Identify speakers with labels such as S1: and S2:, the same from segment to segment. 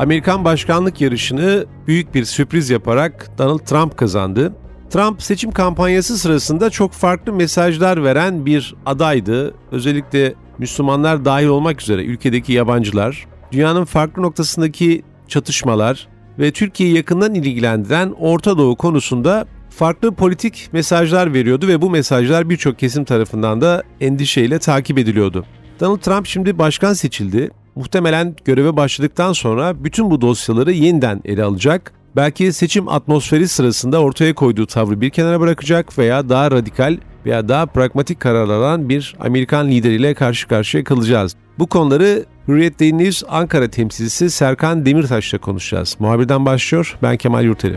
S1: Amerikan başkanlık yarışını büyük bir sürpriz yaparak Donald Trump kazandı. Trump seçim kampanyası sırasında çok farklı mesajlar veren bir adaydı. Özellikle Müslümanlar dahil olmak üzere ülkedeki yabancılar, dünyanın farklı noktasındaki çatışmalar ve Türkiye'yi yakından ilgilendiren Orta Doğu konusunda farklı politik mesajlar veriyordu ve bu mesajlar birçok kesim tarafından da endişeyle takip ediliyordu. Donald Trump şimdi başkan seçildi. Muhtemelen göreve başladıktan sonra bütün bu dosyaları yeniden ele alacak. Belki seçim atmosferi sırasında ortaya koyduğu tavrı bir kenara bırakacak veya daha radikal veya daha pragmatik kararlar alan bir Amerikan lideriyle karşı karşıya kalacağız. Bu konuları Hürriyet News Ankara temsilcisi Serkan Demirtaş'la konuşacağız. Muhabirden başlıyor. Ben Kemal Yurteli.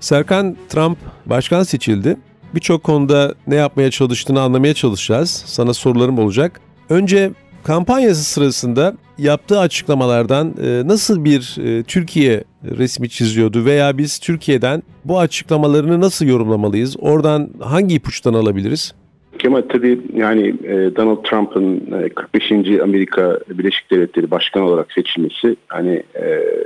S1: Serkan Trump başkan seçildi. Birçok konuda ne yapmaya çalıştığını anlamaya çalışacağız. Sana sorularım olacak. Önce kampanyası sırasında yaptığı açıklamalardan e, nasıl bir e, Türkiye resmi çiziyordu veya biz Türkiye'den bu açıklamalarını nasıl yorumlamalıyız? Oradan hangi ipuçtan alabiliriz?
S2: Kemal tabii yani e, Donald Trump'ın 45. Amerika Birleşik Devletleri Başkanı olarak seçilmesi hani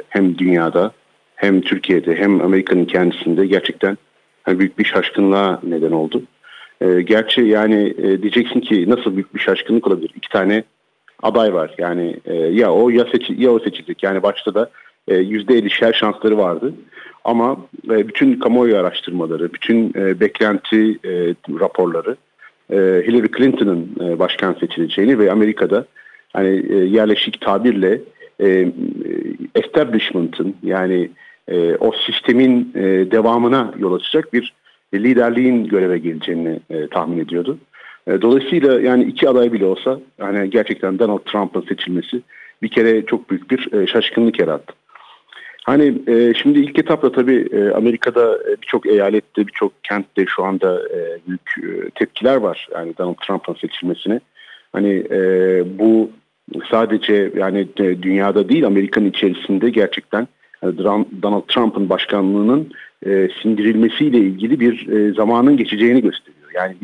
S2: hem dünyada hem Türkiye'de hem Amerika'nın kendisinde gerçekten büyük bir şaşkınlığa neden oldu. E, gerçi yani e, diyeceksin ki nasıl büyük bir şaşkınlık olabilir? İki tane aday var. Yani e, ya o ya, seçi, ya o seçilecek. Yani başta da e, %50'şer şansları vardı. Ama e, bütün kamuoyu araştırmaları, bütün e, beklenti e, raporları e, Hillary Clinton'ın e, başkan seçileceğini ve Amerika'da hani e, yerleşik tabirle e, establishment'ın yani e, o sistemin e, devamına yol açacak bir liderliğin göreve geleceğini e, tahmin ediyordu. E, dolayısıyla yani iki aday bile olsa yani gerçekten Donald Trump'ın seçilmesi bir kere çok büyük bir e, şaşkınlık yarattı. Hani e, şimdi ilk etapta tabii e, Amerika'da e, birçok eyalette, birçok kentte şu anda e, büyük e, tepkiler var. Yani Donald Trump'ın seçilmesine. Hani e, bu sadece yani e, dünyada değil Amerika'nın içerisinde gerçekten Donald Trump'ın başkanlığının e, sindirilmesiyle ilgili bir e, zamanın geçeceğini gösteriyor. Yani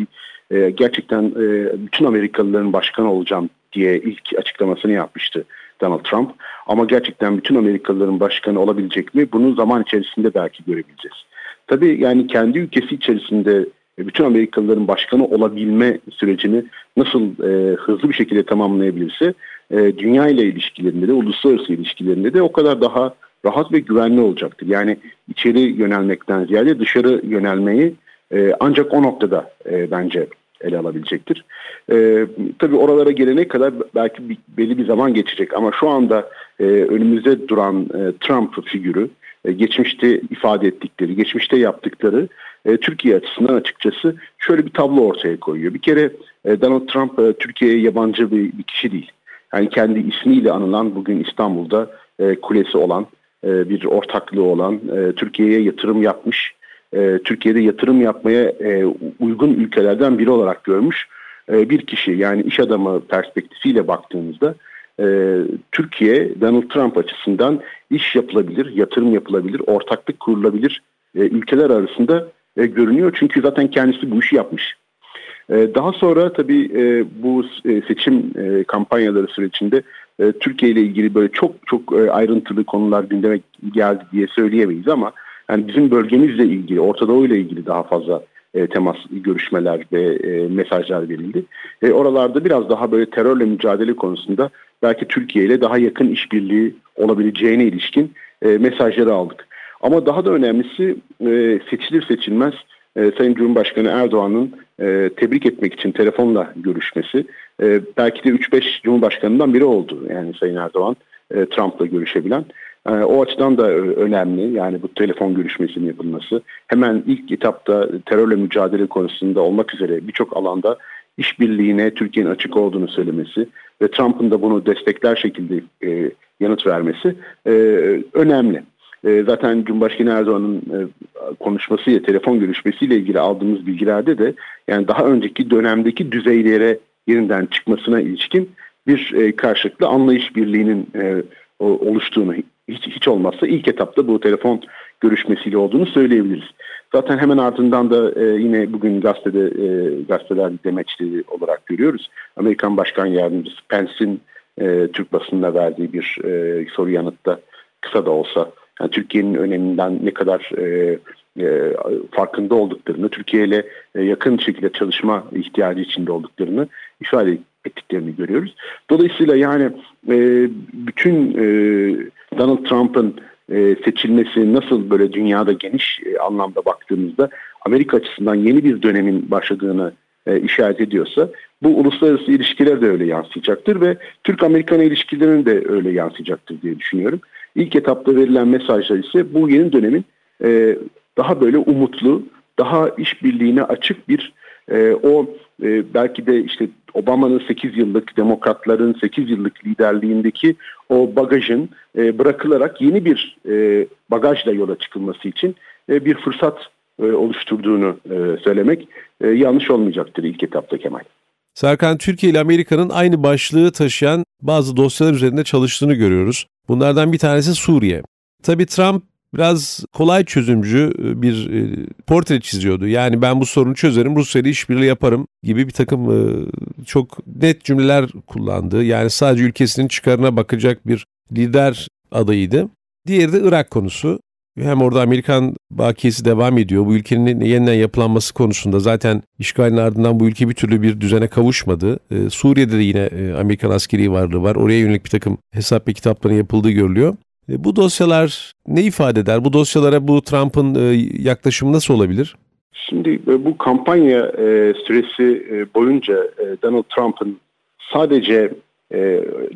S2: e, gerçekten e, bütün Amerikalıların başkanı olacağım diye ilk açıklamasını yapmıştı Donald Trump. Ama gerçekten bütün Amerikalıların başkanı olabilecek mi? Bunu zaman içerisinde belki görebileceğiz. Tabii yani kendi ülkesi içerisinde bütün Amerikalıların başkanı olabilme sürecini nasıl e, hızlı bir şekilde tamamlayabilirse e, dünya ile ilişkilerinde de uluslararası ilişkilerinde de o kadar daha rahat ve güvenli olacaktır. Yani içeri yönelmekten ziyade dışarı yönelmeyi e, ancak o noktada e, bence ele alabilecektir. E, tabii oralara gelene kadar belki bir, belli bir zaman geçecek ama şu anda e, önümüzde duran e, Trump figürü, e, geçmişte ifade ettikleri, geçmişte yaptıkları e, Türkiye açısından açıkçası şöyle bir tablo ortaya koyuyor. Bir kere e, Donald Trump e, Türkiye'ye yabancı bir, bir kişi değil. Yani kendi ismiyle anılan bugün İstanbul'da e, kulesi olan e, bir ortaklığı olan, e, Türkiye'ye yatırım yapmış, e, Türkiye'de yatırım yapmaya uygun ülkelerden biri olarak görmüş bir kişi. Yani iş adamı perspektifiyle baktığımızda Türkiye Donald Trump açısından iş yapılabilir, yatırım yapılabilir, ortaklık kurulabilir ülkeler arasında görünüyor. Çünkü zaten kendisi bu işi yapmış. Daha sonra tabii bu seçim kampanyaları sürecinde e, Türkiye ile ilgili böyle çok çok e, ayrıntılı konular gündeme geldi diye söyleyemeyiz ama yani bizim bölgemizle ilgili, Orta Doğu ile ilgili daha fazla e, temas, görüşmeler ve mesajlar verildi. E, oralarda biraz daha böyle terörle mücadele konusunda belki Türkiye ile daha yakın işbirliği olabileceğine ilişkin mesajları aldık. Ama daha da önemlisi e, seçilir seçilmez e, Sayın Cumhurbaşkanı Erdoğan'ın e, tebrik etmek için telefonla görüşmesi e, belki de 3-5 Cumhurbaşkanı'ndan biri oldu. Yani Sayın Erdoğan e, Trump'la görüşebilen. E, o açıdan da önemli yani bu telefon görüşmesinin yapılması. Hemen ilk etapta terörle mücadele konusunda olmak üzere birçok alanda işbirliğine Türkiye'nin açık olduğunu söylemesi ve Trump'ın da bunu destekler şekilde e, yanıt vermesi e, önemli. E, zaten Cumhurbaşkanı Erdoğan'ın e, konuşmasıyla, telefon görüşmesiyle ilgili aldığımız bilgilerde de yani daha önceki dönemdeki düzeylere yeniden çıkmasına ilişkin bir e, karşılıklı anlayış birliğinin e, oluştuğunu hiç, hiç olmazsa ilk etapta bu telefon görüşmesiyle olduğunu söyleyebiliriz. Zaten hemen ardından da e, yine bugün gazetede e, gazeteler demeçleri olarak görüyoruz. Amerikan Başkan Yardımcısı Pence'in e, Türk basınına verdiği bir e, soru yanıtta kısa da olsa yani Türkiye'nin öneminden ne kadar e, e, farkında olduklarını, Türkiye ile e, yakın şekilde çalışma ihtiyacı içinde olduklarını ifade ettiklerini görüyoruz. Dolayısıyla yani e, bütün e, Donald Trump'ın e, seçilmesi nasıl böyle dünyada geniş e, anlamda baktığımızda Amerika açısından yeni bir dönemin başladığını e, işaret ediyorsa bu uluslararası ilişkiler de öyle yansıyacaktır ve Türk-Amerikan ilişkilerinin de öyle yansıyacaktır diye düşünüyorum. İlk etapta verilen mesajlar ise bu yeni dönemin e, daha böyle umutlu, daha işbirliğine açık bir e, o e, belki de işte Obama'nın 8 yıllık, demokratların 8 yıllık liderliğindeki o bagajın e, bırakılarak yeni bir e, bagajla yola çıkılması için e, bir fırsat e, oluşturduğunu e, söylemek e, yanlış olmayacaktır ilk etapta Kemal.
S1: Serkan, Türkiye ile Amerika'nın aynı başlığı taşıyan bazı dosyalar üzerinde çalıştığını görüyoruz. Bunlardan bir tanesi Suriye. Tabii Trump biraz kolay çözümcü e, bir e, portre çiziyordu. Yani ben bu sorunu çözerim, Rusya ile işbirliği yaparım gibi bir takım e, çok net cümleler kullandı. Yani sadece ülkesinin çıkarına bakacak bir lider adayıydı. Diğeri de Irak konusu. Hem orada Amerikan bakiyesi devam ediyor. Bu ülkenin yeniden yapılanması konusunda zaten işgalin ardından bu ülke bir türlü bir düzene kavuşmadı. Ee, Suriye'de de yine e, Amerikan askeri varlığı var. Oraya yönelik bir takım hesap ve kitapların yapıldığı görülüyor. E, bu dosyalar ne ifade eder? Bu dosyalara bu Trump'ın e, yaklaşımı nasıl olabilir?
S2: Şimdi e, bu kampanya e, süresi e, boyunca e, Donald Trump'ın sadece e,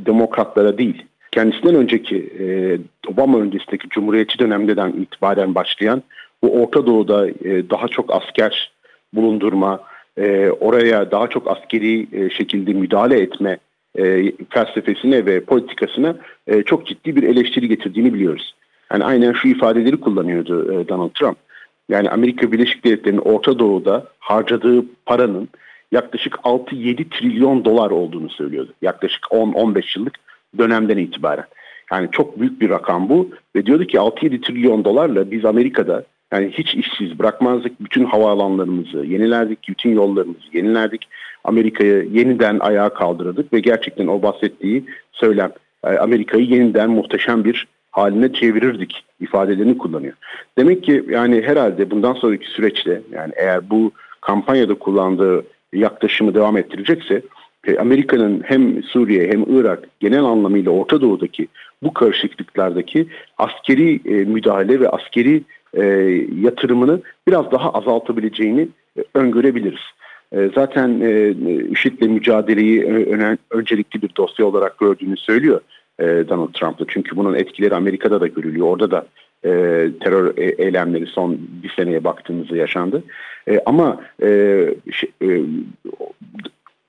S2: demokratlara değil, kendisinden önceki e, Obama öncesindeki Cumhuriyetçi dönemden itibaren başlayan bu Orta Doğu'da e, daha çok asker bulundurma, e, oraya daha çok askeri e, şekilde müdahale etme e, felsefesine ve politikasına e, çok ciddi bir eleştiri getirdiğini biliyoruz. Yani aynen şu ifadeleri kullanıyordu e, Donald Trump. Yani Amerika Birleşik Devletleri'nin Orta Doğu'da harcadığı paranın yaklaşık 6-7 trilyon dolar olduğunu söylüyordu. Yaklaşık 10-15 yıllık dönemden itibaren. Yani çok büyük bir rakam bu ve diyordu ki 6-7 trilyon dolarla biz Amerika'da yani hiç işsiz bırakmazdık. Bütün havaalanlarımızı yenilerdik, bütün yollarımızı yenilerdik. Amerika'yı yeniden ayağa kaldırdık ve gerçekten o bahsettiği söylem e, Amerika'yı yeniden muhteşem bir haline çevirirdik ifadelerini kullanıyor. Demek ki yani herhalde bundan sonraki süreçte yani eğer bu kampanyada kullandığı yaklaşımı devam ettirecekse Amerika'nın hem Suriye hem Irak genel anlamıyla Orta Doğu'daki bu karışıklıklardaki askeri e, müdahale ve askeri e, yatırımını biraz daha azaltabileceğini e, öngörebiliriz. E, zaten e, IŞİD'le mücadeleyi öncelikli bir dosya olarak gördüğünü söylüyor e, Donald Trump'ta. Çünkü bunun etkileri Amerika'da da görülüyor. Orada da e, terör e, eylemleri son bir seneye baktığımızda yaşandı. E, ama e, e,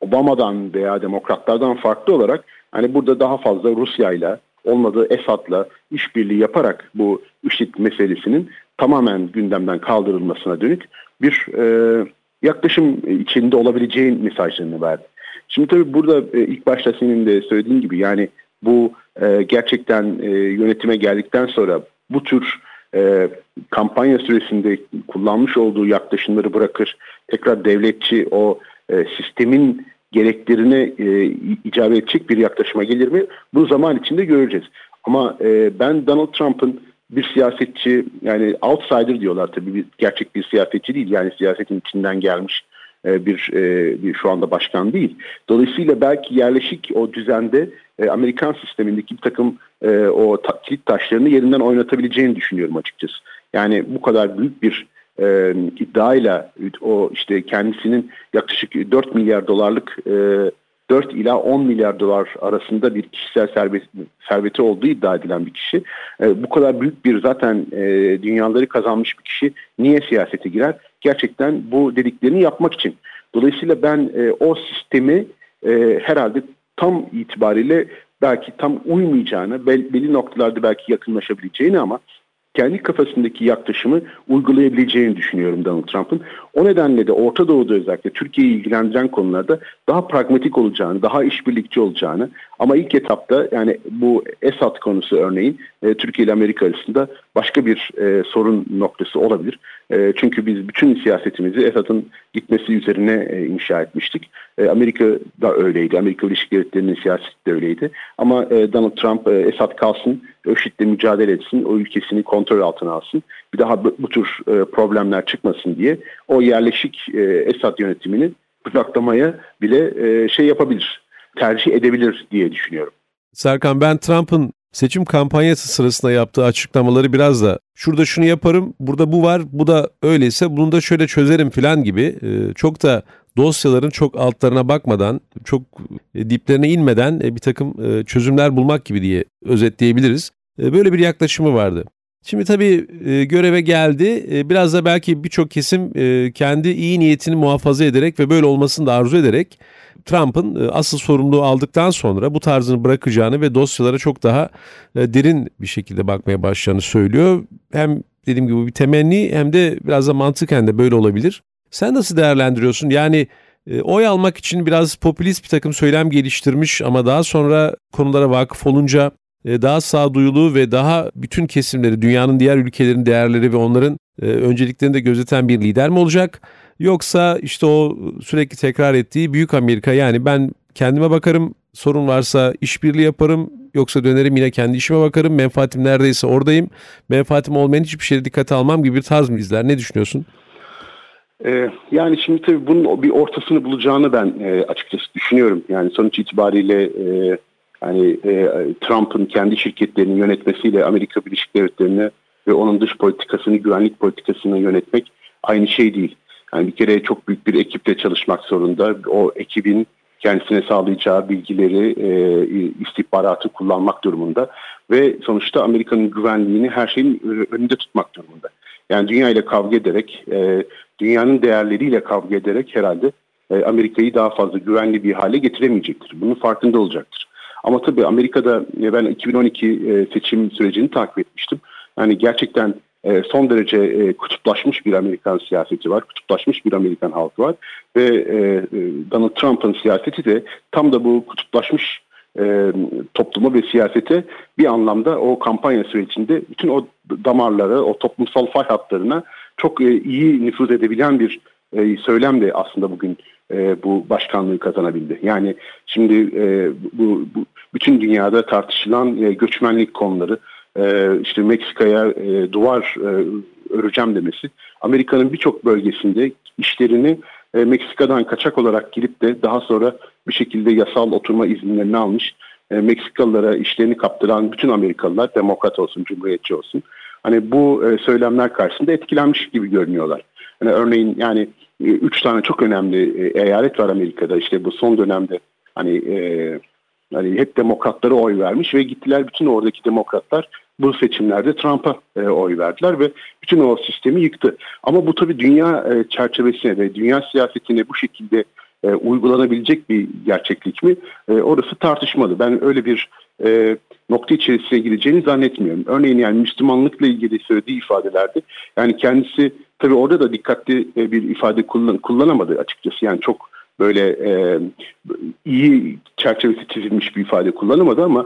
S2: Obama'dan veya demokratlardan farklı olarak hani burada daha fazla Rusya ile olmadığı Esad'la işbirliği yaparak bu IŞİD meselesinin tamamen gündemden kaldırılmasına dönük bir e, yaklaşım içinde olabileceğin mesajlarını verdi. Şimdi tabii burada e, ilk başta senin de söylediğin gibi yani bu e, gerçekten e, yönetime geldikten sonra bu tür e, kampanya süresinde kullanmış olduğu yaklaşımları bırakır. Tekrar devletçi o e, sistemin gereklerine e, icabet edecek bir yaklaşıma gelir mi? Bu zaman içinde göreceğiz. Ama e, ben Donald Trump'ın bir siyasetçi yani outsider diyorlar tabii bir, gerçek bir siyasetçi değil yani siyasetin içinden gelmiş e, bir, e, bir şu anda başkan değil. Dolayısıyla belki yerleşik o düzende e, Amerikan sistemindeki bir takım e, o kilit taşlarını yerinden oynatabileceğini düşünüyorum açıkçası. Yani bu kadar büyük bir e, iddiayla o işte kendisinin yaklaşık 4 milyar dolarlık e, 4 ila 10 milyar dolar arasında bir kişisel servet, serveti olduğu iddia edilen bir kişi. E, bu kadar büyük bir zaten e, dünyaları kazanmış bir kişi niye siyasete girer? Gerçekten bu dediklerini yapmak için. Dolayısıyla ben e, o sistemi e, herhalde tam itibariyle belki tam uymayacağını, belli noktalarda belki yakınlaşabileceğini ama kendi kafasındaki yaklaşımı uygulayabileceğini düşünüyorum Donald Trump'ın. O nedenle de Orta Doğu'da özellikle Türkiye'yi ilgilendiren konularda daha pragmatik olacağını, daha işbirlikçi olacağını ama ilk etapta yani bu Esad konusu örneğin e, Türkiye ile Amerika arasında başka bir e, sorun noktası olabilir. E, çünkü biz bütün siyasetimizi Esad'ın gitmesi üzerine e, inşa etmiştik. E, Amerika da öyleydi. Amerika Birleşik Devletleri'nin siyaseti de öyleydi. Ama e, Donald Trump Esad kalsın, IŞİD'le mücadele etsin, o ülkesini kontrol altına alsın. Bir daha bu, tür problemler çıkmasın diye o yerleşik Esad yönetimini uzaklamaya bile şey yapabilir, tercih edebilir diye düşünüyorum.
S1: Serkan ben Trump'ın seçim kampanyası sırasında yaptığı açıklamaları biraz da şurada şunu yaparım, burada bu var, bu da öyleyse bunu da şöyle çözerim falan gibi e, çok da dosyaların çok altlarına bakmadan, çok e, diplerine inmeden e, bir takım çözümler bulmak gibi diye özetleyebiliriz. Böyle bir yaklaşımı vardı. Şimdi tabii göreve geldi. Biraz da belki birçok kesim kendi iyi niyetini muhafaza ederek ve böyle olmasını da arzu ederek Trump'ın e, asıl sorumluluğu aldıktan sonra bu tarzını bırakacağını ve dosyalara çok daha e, derin bir şekilde bakmaya başlayacağını söylüyor. Hem dediğim gibi bir temenni hem de biraz da mantıken de böyle olabilir. Sen nasıl değerlendiriyorsun? Yani e, oy almak için biraz popülist bir takım söylem geliştirmiş ama daha sonra konulara vakıf olunca daha sağduyulu ve daha bütün kesimleri, dünyanın diğer ülkelerin değerleri ve onların önceliklerini de gözeten bir lider mi olacak? Yoksa işte o sürekli tekrar ettiği büyük Amerika yani ben kendime bakarım sorun varsa işbirliği yaparım yoksa dönerim yine kendi işime bakarım menfaatim neredeyse oradayım menfaatim olmayan hiçbir şeye dikkate almam gibi bir tarz mı izler ne düşünüyorsun?
S2: Ee, yani şimdi tabii bunun bir ortasını bulacağını ben e, açıkçası düşünüyorum. Yani sonuç itibariyle e, yani e, Trump'ın kendi şirketlerini yönetmesiyle Amerika Birleşik Devletleri'ni ve onun dış politikasını, güvenlik politikasını yönetmek aynı şey değil. Yani bir kere çok büyük bir ekiple çalışmak zorunda. O ekibin kendisine sağlayacağı bilgileri, e, istihbaratı kullanmak durumunda ve sonuçta Amerika'nın güvenliğini her şeyin önünde tutmak durumunda. Yani dünya ile kavga ederek, e, dünyanın değerleriyle kavga ederek herhalde e, Amerika'yı daha fazla güvenli bir hale getiremeyecektir. Bunun farkında olacaktır. Ama tabii Amerika'da e, ben 2012 e, seçim sürecini takip etmiştim. Yani gerçekten e, son derece e, kutuplaşmış bir Amerikan siyaseti var, kutuplaşmış bir Amerikan halkı var ve e, Donald Trump'ın siyaseti de tam da bu kutuplaşmış toplumu ve siyasete bir anlamda o kampanya sürecinde bütün o damarlara, o toplumsal fay hatlarına çok iyi nüfuz edebilen bir söylem de aslında bugün bu başkanlığı kazanabildi. Yani şimdi bu, bu bütün dünyada tartışılan göçmenlik konuları, e, işte Meksika'ya e, duvar e, öreceğim demesi Amerika'nın birçok bölgesinde işlerini e, Meksika'dan kaçak olarak girip de daha sonra bir şekilde yasal oturma izinlerini almış e, Meksikalılara işlerini kaptıran bütün Amerikalılar demokrat olsun, cumhuriyetçi olsun. Hani bu e, söylemler karşısında etkilenmiş gibi görünüyorlar. Hani örneğin yani e, üç tane çok önemli e, eyalet var Amerika'da. İşte bu son dönemde hani e, hani hep demokratlara oy vermiş ve gittiler bütün oradaki demokratlar bu seçimlerde Trump'a e, oy verdiler ve bütün o sistemi yıktı. Ama bu tabii dünya e, çerçevesine ve dünya siyasetine bu şekilde e, uygulanabilecek bir gerçeklik mi? E, orası tartışmalı. Ben öyle bir e, nokta içerisine gireceğini zannetmiyorum. Örneğin yani Müslümanlıkla ilgili söylediği ifadelerde yani kendisi tabii orada da dikkatli e, bir ifade kullan, kullanamadı açıkçası. Yani çok böyle e, iyi çerçevesi çizilmiş bir ifade kullanamadı ama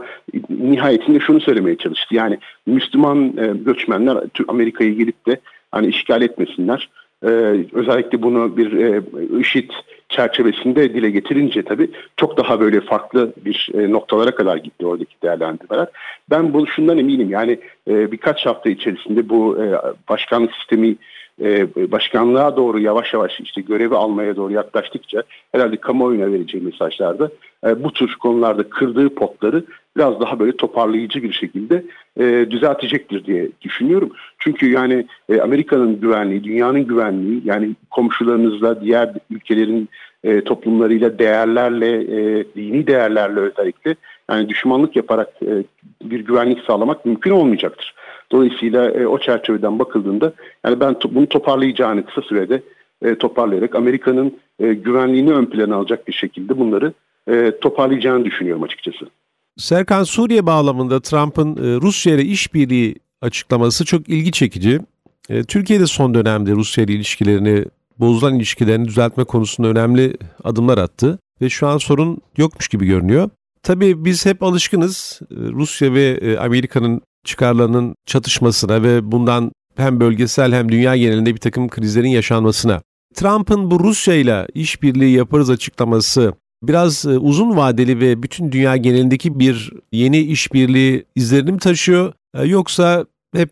S2: nihayetinde şunu söylemeye çalıştı. Yani Müslüman e, göçmenler Amerika'ya gelip de hani işgal etmesinler. Ee, özellikle bunu bir e, IŞİD çerçevesinde dile getirince tabii çok daha böyle farklı bir e, noktalara kadar gitti oradaki değerlendirmeler. Ben bu şundan eminim yani e, birkaç hafta içerisinde bu e, başkanlık sistemi e, başkanlığa doğru yavaş yavaş işte görevi almaya doğru yaklaştıkça herhalde kamuoyuna vereceği mesajlarda e, bu tür konularda kırdığı potları biraz daha böyle toparlayıcı bir şekilde e, düzeltecektir diye düşünüyorum. Çünkü yani e, Amerika'nın güvenliği, dünyanın güvenliği yani komşularınızla diğer ülkelerin e, toplumlarıyla değerlerle, e, dini değerlerle özellikle yani düşmanlık yaparak e, bir güvenlik sağlamak mümkün olmayacaktır. Dolayısıyla e, o çerçeveden bakıldığında yani ben to bunu toparlayacağını kısa sürede e, toparlayarak Amerika'nın e, güvenliğini ön plana alacak bir şekilde bunları e, toparlayacağını düşünüyorum açıkçası.
S1: Serkan Suriye bağlamında Trump'ın e, Rusya ile işbirliği açıklaması çok ilgi çekici. E, Türkiye de son dönemde Rusya ile ilişkilerini, bozulan ilişkilerini düzeltme konusunda önemli adımlar attı ve şu an sorun yokmuş gibi görünüyor. Tabii biz hep alışkınız e, Rusya ve e, Amerika'nın çıkarlarının çatışmasına ve bundan hem bölgesel hem dünya genelinde bir takım krizlerin yaşanmasına. Trump'ın bu Rusya ile işbirliği yaparız açıklaması biraz e, uzun vadeli ve bütün dünya genelindeki bir yeni işbirliği izlerini mi taşıyor? Yoksa hep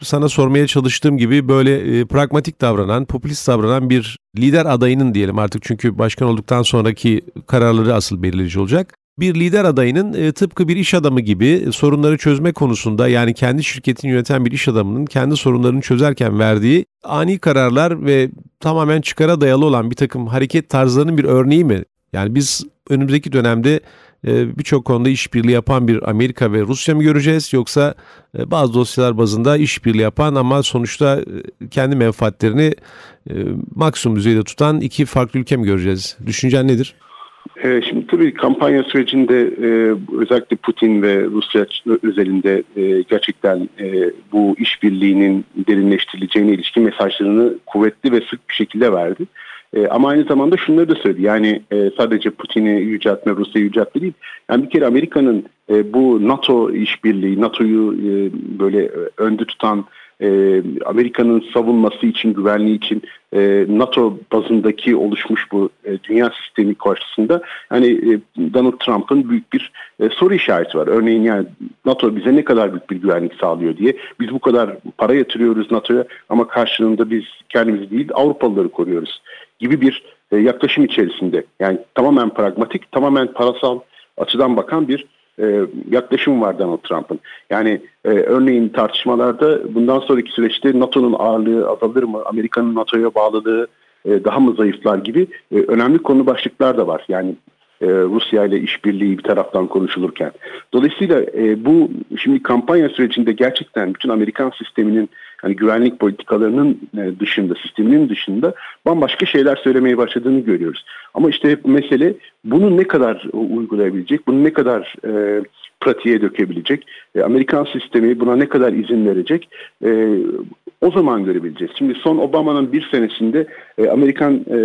S1: sana sormaya çalıştığım gibi böyle pragmatik davranan, popülist davranan bir lider adayının diyelim artık çünkü başkan olduktan sonraki kararları asıl belirleyici olacak bir lider adayının e, tıpkı bir iş adamı gibi sorunları çözme konusunda yani kendi şirketini yöneten bir iş adamının kendi sorunlarını çözerken verdiği ani kararlar ve tamamen çıkara dayalı olan bir takım hareket tarzlarının bir örneği mi? Yani biz önümüzdeki dönemde e, birçok konuda işbirliği yapan bir Amerika ve Rusya mı göreceğiz yoksa e, bazı dosyalar bazında işbirliği yapan ama sonuçta kendi menfaatlerini maksimum düzeyde tutan iki farklı ülke mi göreceğiz? Düşüncen nedir?
S2: E, şimdi tabii kampanya sürecinde e, özellikle Putin ve Rusya özelinde e, gerçekten e, bu işbirliğinin derinleştirileceğine ilişkin mesajlarını kuvvetli ve sık bir şekilde verdi. Ama aynı zamanda şunları da söyledi. Yani sadece Putin'i yüceltme, Rusya'yı yüceltme değil. Yani bir kere Amerika'nın bu NATO işbirliği, NATO'yu böyle önde tutan e, Amerika'nın savunması için, güvenliği için e, NATO bazındaki oluşmuş bu e, dünya sistemi karşısında hani e, Donald Trump'ın büyük bir e, soru işareti var. Örneğin yani NATO bize ne kadar büyük bir güvenlik sağlıyor diye. Biz bu kadar para yatırıyoruz NATO'ya ama karşılığında biz kendimizi değil Avrupalıları koruyoruz gibi bir e, yaklaşım içerisinde. Yani tamamen pragmatik, tamamen parasal açıdan bakan bir e, yaklaşım var Donald Trump'ın. Yani e, örneğin tartışmalarda bundan sonraki süreçte NATO'nun ağırlığı azalır mı, Amerika'nın NATO'ya bağlılığı e, daha mı zayıflar gibi e, önemli konu başlıklar da var. Yani e, Rusya ile işbirliği bir taraftan konuşulurken. Dolayısıyla e, bu şimdi kampanya sürecinde gerçekten bütün Amerikan sisteminin hani güvenlik politikalarının e, dışında, sisteminin dışında bambaşka şeyler söylemeye başladığını görüyoruz. Ama işte hep mesele bunu ne kadar uygulayabilecek, bunu ne kadar e, pratiğe dökebilecek, e, Amerikan sistemi buna ne kadar izin verecek e, o zaman görebileceğiz. Şimdi son Obama'nın bir senesinde e, Amerikan e,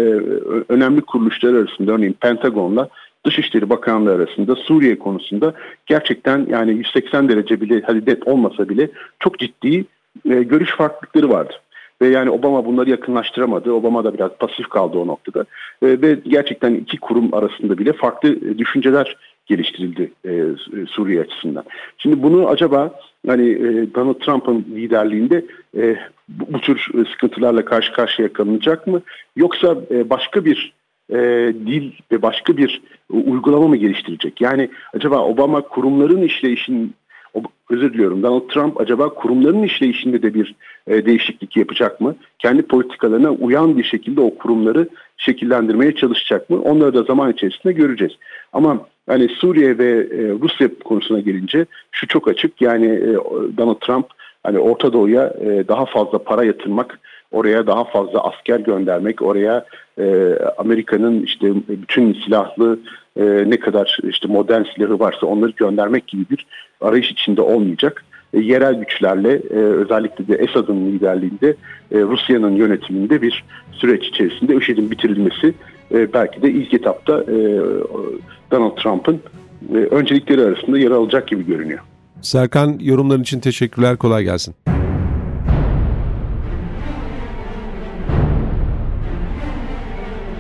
S2: önemli kuruluşları arasında örneğin Pentagon'la Dışişleri Bakanlığı arasında Suriye konusunda gerçekten yani 180 derece bile hadi net olmasa bile çok ciddi e, görüş farklılıkları vardı. Ve yani Obama bunları yakınlaştıramadı. Obama da biraz pasif kaldı o noktada. E, ve gerçekten iki kurum arasında bile farklı e, düşünceler geliştirildi e, Suriye açısından. Şimdi bunu acaba hani e, Donald Trump'ın liderliğinde e, bu, bu tür sıkıntılarla karşı karşıya kalınacak mı? Yoksa e, başka bir e, dil ve başka bir uygulama mı geliştirecek? Yani acaba Obama kurumların özür diliyorum Donald Trump acaba kurumların işleyişinde de bir e, değişiklik yapacak mı? Kendi politikalarına uyan bir şekilde o kurumları şekillendirmeye çalışacak mı? Onları da zaman içerisinde göreceğiz. Ama yani Suriye ve e, Rusya konusuna gelince şu çok açık. Yani e, Donald Trump hani Orta Doğu'ya e, daha fazla para yatırmak, oraya daha fazla asker göndermek, oraya e, Amerika'nın işte bütün silahlı e, ne kadar işte modern silahı varsa onları göndermek gibi bir arayış içinde olmayacak. E, yerel güçlerle e, özellikle de Esad'ın liderliğinde e, Rusya'nın yönetiminde bir süreç içerisinde IŞİD'in bitirilmesi e, belki de ilk etapta e, Donald Trump'ın e, öncelikleri arasında yer alacak gibi görünüyor.
S1: Serkan yorumların için teşekkürler. Kolay gelsin.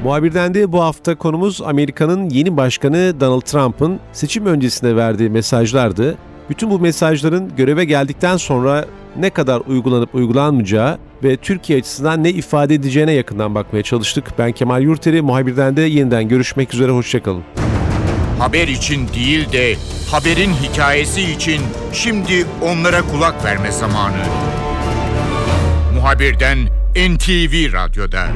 S1: Muhabirden de bu hafta konumuz Amerika'nın yeni başkanı Donald Trump'ın seçim öncesinde verdiği mesajlardı. Bütün bu mesajların göreve geldikten sonra ne kadar uygulanıp uygulanmayacağı ve Türkiye açısından ne ifade edeceğine yakından bakmaya çalıştık. Ben Kemal Yurteri, muhabirden de yeniden görüşmek üzere, hoşçakalın.
S3: Haber için değil de haberin hikayesi için şimdi onlara kulak verme zamanı. Muhabirden NTV Radyo'da.